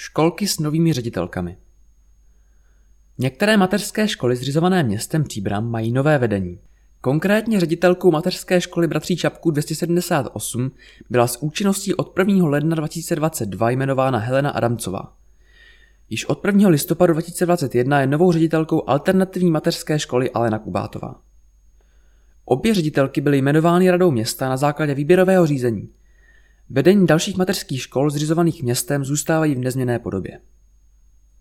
Školky s novými ředitelkami. Některé mateřské školy zřizované městem Příbram mají nové vedení. Konkrétně ředitelkou mateřské školy Bratří Čapků 278 byla s účinností od 1. ledna 2022 jmenována Helena Adamcová. Již od 1. listopadu 2021 je novou ředitelkou alternativní mateřské školy Alena Kubátová. Obě ředitelky byly jmenovány radou města na základě výběrového řízení. Vedení dalších mateřských škol zřizovaných městem zůstávají v nezměné podobě.